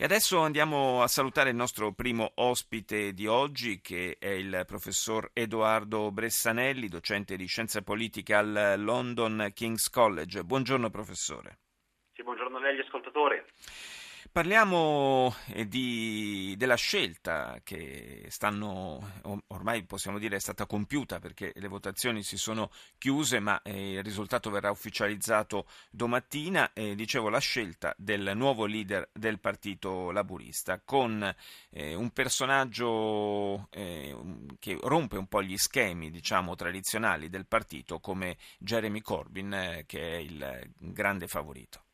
E adesso andiamo a salutare il nostro primo ospite di oggi, che è il professor Edoardo Bressanelli, docente di scienza politica al London King's College. Buongiorno professore. Sì, buongiorno a lei gli ascoltatori. Parliamo eh, di, della scelta che stanno, ormai possiamo dire è stata compiuta perché le votazioni si sono chiuse ma eh, il risultato verrà ufficializzato domattina. Eh, dicevo la scelta del nuovo leader del Partito Laburista con eh, un personaggio che rompe un po' gli schemi diciamo, tradizionali del partito come Jeremy Corbyn che è il grande favorito.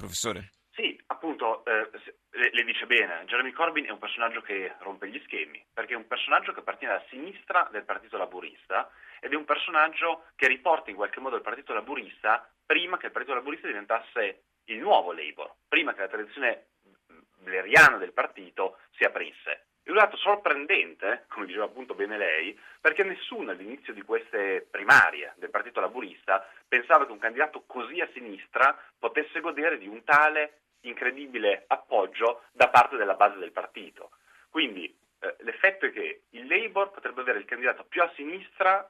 Professore? Sì, appunto, eh, le, dice bene, Jeremy Corbyn è un personaggio che rompe gli schemi, perché è un personaggio che appartiene alla sinistra del Partito Laburista ed è un personaggio che riporta in qualche modo il Partito Laburista prima che il Partito Laburista diventasse il nuovo Labour, prima che la tradizione bleriana del partito si aprisse. È un dato sorprendente, come diceva appunto bene lei, perché nessuno all'inizio di queste primarie del Partito Laburista pensava che un candidato così a sinistra potesse godere di un tale incredibile appoggio da parte della base del partito. Quindi eh, l'effetto è che il Labour potrebbe avere il candidato più a sinistra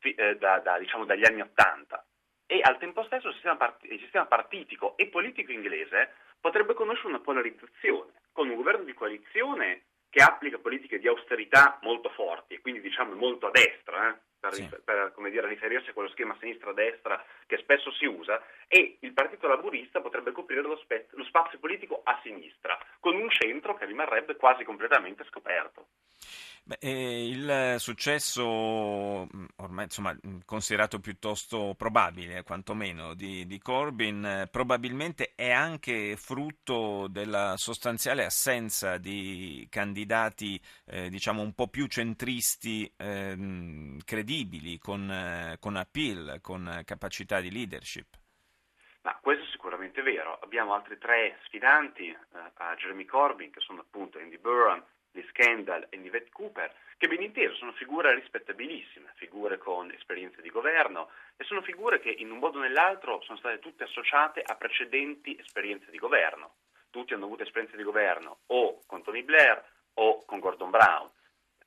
eh, da, da, diciamo, dagli anni Ottanta e al tempo stesso il sistema, part- il sistema partitico e politico inglese potrebbe conoscere una polarizzazione, con un governo di coalizione che applica politiche di austerità molto forti, e quindi diciamo molto a destra, eh, per, sì. per dire, riferirsi a quello schema sinistra-destra che spesso si usa, e il Partito Laburista potrebbe coprire lo, spe- lo spazio politico a sinistra, con un centro che rimarrebbe quasi completamente scoperto. Beh, eh, il successo, mm, ormai insomma, mm, considerato piuttosto probabile, quantomeno, di, di Corbyn, eh, probabilmente è anche frutto della sostanziale assenza di candidati, eh, diciamo, un po' più centristi, ehm, credibili, con, eh, con appeal, con capacità di leadership. Ma questo è sicuramente vero. Abbiamo altri tre sfidanti eh, a Jeremy Corbyn, che sono appunto Andy Burham, di Scandal e di Yvette Cooper, che ben inteso sono figure rispettabilissime, figure con esperienze di governo e sono figure che in un modo o nell'altro sono state tutte associate a precedenti esperienze di governo. Tutti hanno avuto esperienze di governo o con Tony Blair o con Gordon Brown.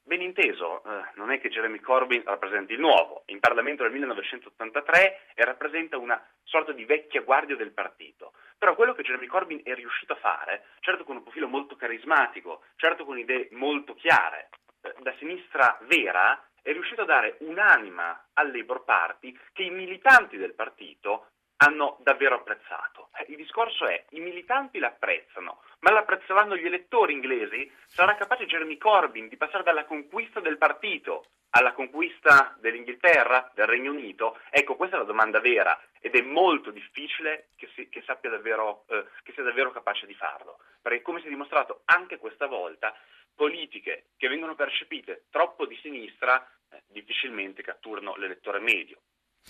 Ben inteso, eh, non è che Jeremy Corbyn rappresenti il nuovo, in Parlamento nel 1983 e rappresenta una sorta di vecchia guardia del partito. Però quello che Jeremy Corbyn è riuscito a fare, certo con un profilo molto carismatico, certo con idee molto chiare, eh, da sinistra vera, è riuscito a dare un'anima al Labour Party che i militanti del partito hanno davvero apprezzato. Eh, il discorso è, i militanti l'apprezzano, ma l'apprezzeranno gli elettori inglesi? Sarà capace Jeremy Corbyn di passare dalla conquista del partito alla conquista dell'Inghilterra, del Regno Unito? Ecco, questa è la domanda vera ed è molto difficile che, si, che, davvero, eh, che sia davvero capace di farlo, perché come si è dimostrato anche questa volta, politiche che vengono percepite troppo di sinistra eh, difficilmente catturano l'elettore medio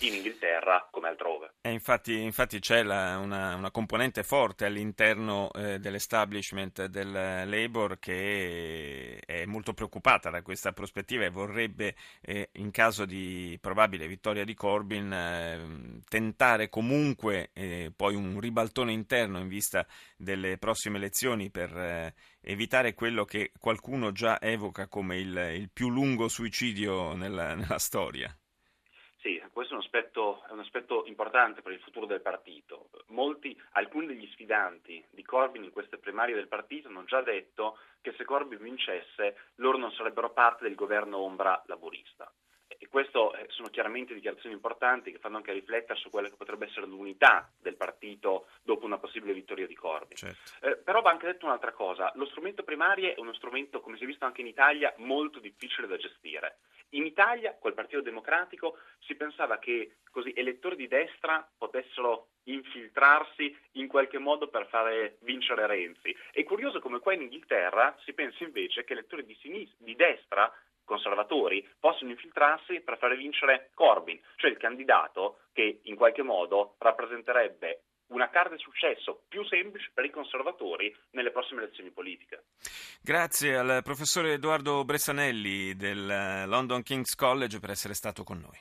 in Inghilterra come altrove. E infatti, infatti c'è la, una, una, componente forte all'interno eh, dell'establishment del Labour che è molto preoccupata da questa prospettiva e vorrebbe, eh, in caso di probabile vittoria di Corbyn, eh, tentare comunque eh, poi un ribaltone interno in vista delle prossime elezioni per eh, evitare quello che qualcuno già evoca come il, il più lungo suicidio nella, nella storia. Sì, questo è un, aspetto, è un, aspetto, importante per il futuro del partito. Molti, alcuni degli sfidanti di Corbyn in queste primarie del partito hanno già detto che se Corbyn vincesse loro non sarebbero parte del governo ombra laburista. E queste sono chiaramente dichiarazioni importanti che fanno anche riflettere su quella che potrebbe essere l'unità del partito dopo una possibile vittoria di Corbyn. Certo. Eh, però va anche detto un'altra cosa, lo strumento primario è uno strumento, come si è visto anche in Italia, molto difficile da gestire. In Italia, col Partito Democratico, si pensava che così elettori di destra potessero infiltrarsi in qualche modo per fare vincere Renzi. È curioso come qua in Inghilterra si pensa invece che elettori di, sinistra, di destra conservatori possono infiltrarsi per fare vincere Corbyn, cioè il candidato che in qualche modo rappresenterebbe una carta di successo più semplice per i conservatori nelle prossime elezioni politiche. Grazie al professore Edoardo Bressanelli del London King's College per essere stato con noi.